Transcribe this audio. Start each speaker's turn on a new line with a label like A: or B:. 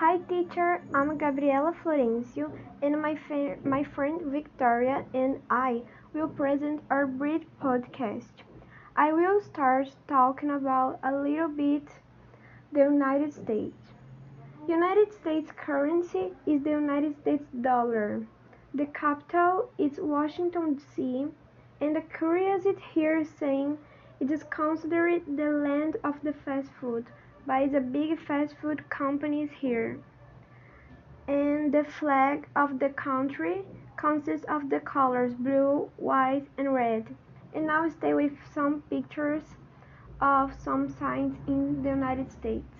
A: Hi teacher, I'm Gabriela Florencio and my, my friend Victoria and I will present our brief podcast. I will start talking about a little bit the United States. United States currency is the United States dollar. The capital is Washington D.C. and the curiosity here is saying it is considered the land of the fast food by the big fast food companies here. And the flag of the country consists of the colors blue, white, and red. And now stay with some pictures of some signs in the United States.